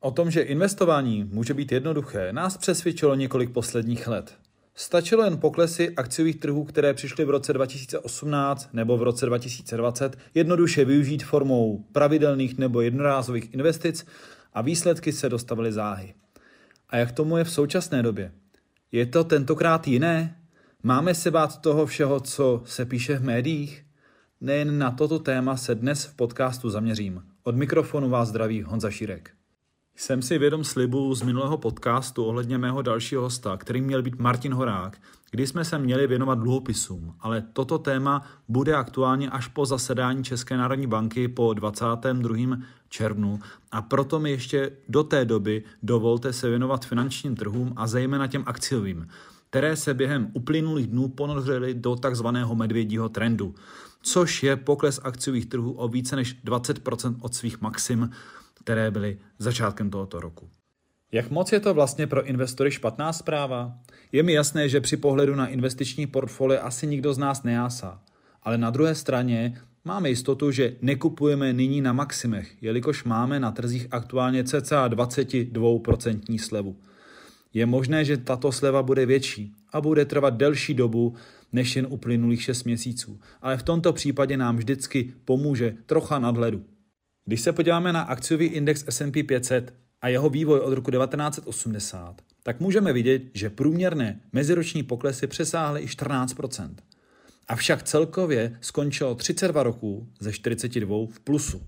O tom, že investování může být jednoduché, nás přesvědčilo několik posledních let. Stačilo jen poklesy akciových trhů, které přišly v roce 2018 nebo v roce 2020, jednoduše využít formou pravidelných nebo jednorázových investic a výsledky se dostavily záhy. A jak tomu je v současné době? Je to tentokrát jiné? Máme se bát toho všeho, co se píše v médiích? Nejen na toto téma se dnes v podcastu zaměřím. Od mikrofonu vás zdraví Honza Šírek. Jsem si vědom slibu z minulého podcastu ohledně mého dalšího hosta, který měl být Martin Horák, kdy jsme se měli věnovat dluhopisům, ale toto téma bude aktuálně až po zasedání České národní banky po 22. červnu a proto mi ještě do té doby dovolte se věnovat finančním trhům a zejména těm akciovým, které se během uplynulých dnů ponořily do takzvaného medvědího trendu, což je pokles akciových trhů o více než 20% od svých maxim, které byly začátkem tohoto roku. Jak moc je to vlastně pro investory špatná zpráva? Je mi jasné, že při pohledu na investiční portfolio asi nikdo z nás nejásá. Ale na druhé straně máme jistotu, že nekupujeme nyní na maximech, jelikož máme na trzích aktuálně cca 22% slevu. Je možné, že tato sleva bude větší a bude trvat delší dobu než jen uplynulých 6 měsíců, ale v tomto případě nám vždycky pomůže trocha nadhledu. Když se podíváme na akciový index S&P 500 a jeho vývoj od roku 1980, tak můžeme vidět, že průměrné meziroční poklesy přesáhly i 14% Avšak celkově skončilo 32 roků ze 42 v plusu.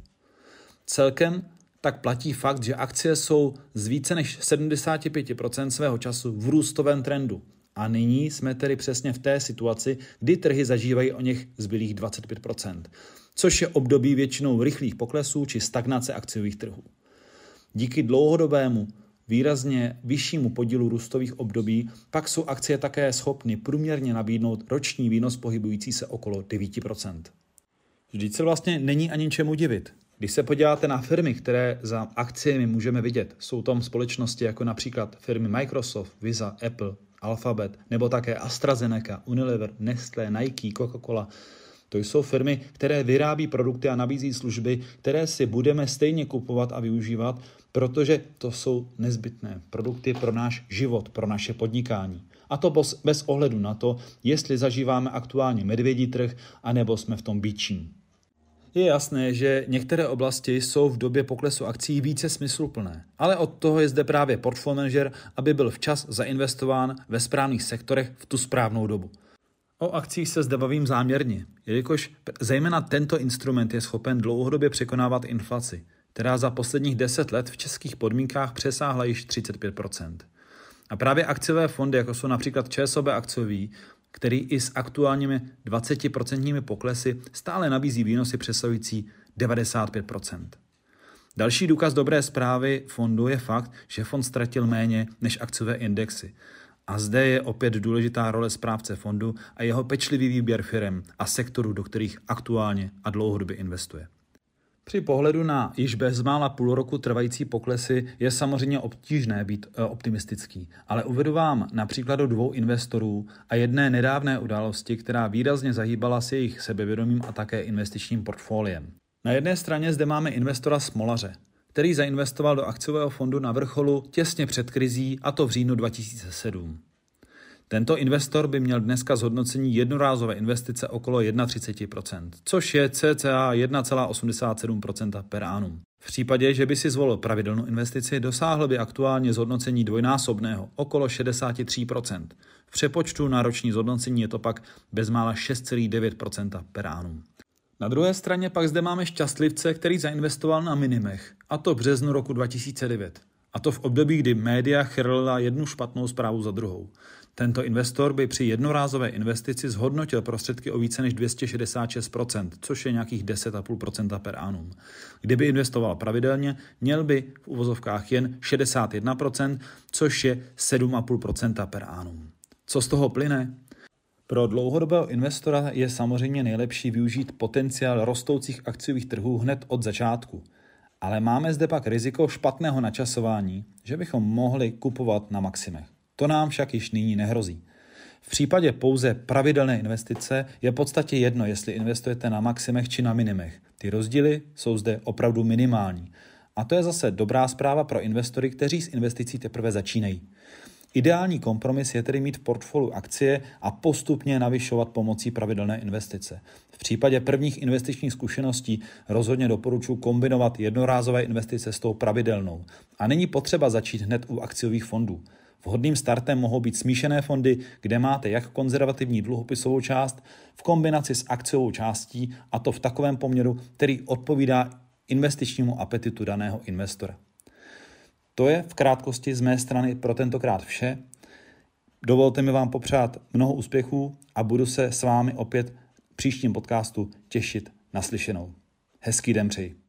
Celkem tak platí fakt, že akcie jsou z více než 75% svého času v růstovém trendu. A nyní jsme tedy přesně v té situaci, kdy trhy zažívají o něch zbylých 25% což je období většinou rychlých poklesů či stagnace akciových trhů. Díky dlouhodobému výrazně vyššímu podílu růstových období pak jsou akcie také schopny průměrně nabídnout roční výnos pohybující se okolo 9%. Vždyť se vlastně není ani čemu divit. Když se podíváte na firmy, které za akciemi můžeme vidět, jsou tam společnosti jako například firmy Microsoft, Visa, Apple, Alphabet, nebo také AstraZeneca, Unilever, Nestlé, Nike, Coca-Cola, to jsou firmy, které vyrábí produkty a nabízí služby, které si budeme stejně kupovat a využívat, protože to jsou nezbytné produkty pro náš život, pro naše podnikání. A to bez ohledu na to, jestli zažíváme aktuálně medvědí trh, anebo jsme v tom bíčím. Je jasné, že některé oblasti jsou v době poklesu akcí více smysluplné, ale od toho je zde právě portfolio manager, aby byl včas zainvestován ve správných sektorech v tu správnou dobu. O akcích se zde bavím záměrně, jelikož zejména tento instrument je schopen dlouhodobě překonávat inflaci, která za posledních 10 let v českých podmínkách přesáhla již 35% A právě akciové fondy, jako jsou například ČSOB akciový, který i s aktuálními 20% poklesy stále nabízí výnosy přesahující 95% Další důkaz dobré zprávy fondu je fakt, že fond ztratil méně než akciové indexy a zde je opět důležitá role správce fondu a jeho pečlivý výběr firm a sektorů, do kterých aktuálně a dlouhodobě investuje. Při pohledu na již bezmála půl roku trvající poklesy je samozřejmě obtížné být e, optimistický, ale uvedu vám na příkladu dvou investorů a jedné nedávné události, která výrazně zahýbala s jejich sebevědomím a také investičním portfoliem. Na jedné straně zde máme investora Smolaře, který zainvestoval do akciového fondu na vrcholu těsně před krizí, a to v říjnu 2007. Tento investor by měl dneska zhodnocení jednorázové investice okolo 31%, což je cca 1,87% per annum. V případě, že by si zvolil pravidelnou investici, dosáhl by aktuálně zhodnocení dvojnásobného, okolo 63%. V přepočtu na roční zhodnocení je to pak bezmála 6,9% per annum. Na druhé straně pak zde máme šťastlivce, který zainvestoval na minimech, a to v březnu roku 2009. A to v období, kdy média chrlila jednu špatnou zprávu za druhou. Tento investor by při jednorázové investici zhodnotil prostředky o více než 266%, což je nějakých 10,5% per annum. Kdyby investoval pravidelně, měl by v uvozovkách jen 61%, což je 7,5% per annum. Co z toho plyne? Pro dlouhodobého investora je samozřejmě nejlepší využít potenciál rostoucích akciových trhů hned od začátku. Ale máme zde pak riziko špatného načasování, že bychom mohli kupovat na maximech. To nám však již nyní nehrozí. V případě pouze pravidelné investice je v podstatě jedno, jestli investujete na maximech či na minimech. Ty rozdíly jsou zde opravdu minimální. A to je zase dobrá zpráva pro investory, kteří s investicí teprve začínají. Ideální kompromis je tedy mít v portfoliu akcie a postupně navyšovat pomocí pravidelné investice. V případě prvních investičních zkušeností rozhodně doporučuji kombinovat jednorázové investice s tou pravidelnou. A není potřeba začít hned u akciových fondů. Vhodným startem mohou být smíšené fondy, kde máte jak konzervativní dluhopisovou část v kombinaci s akciovou částí a to v takovém poměru, který odpovídá investičnímu apetitu daného investora. To je v krátkosti z mé strany pro tentokrát vše. Dovolte mi vám popřát mnoho úspěchů a budu se s vámi opět příštím podcastu těšit naslyšenou. Hezký den přeji.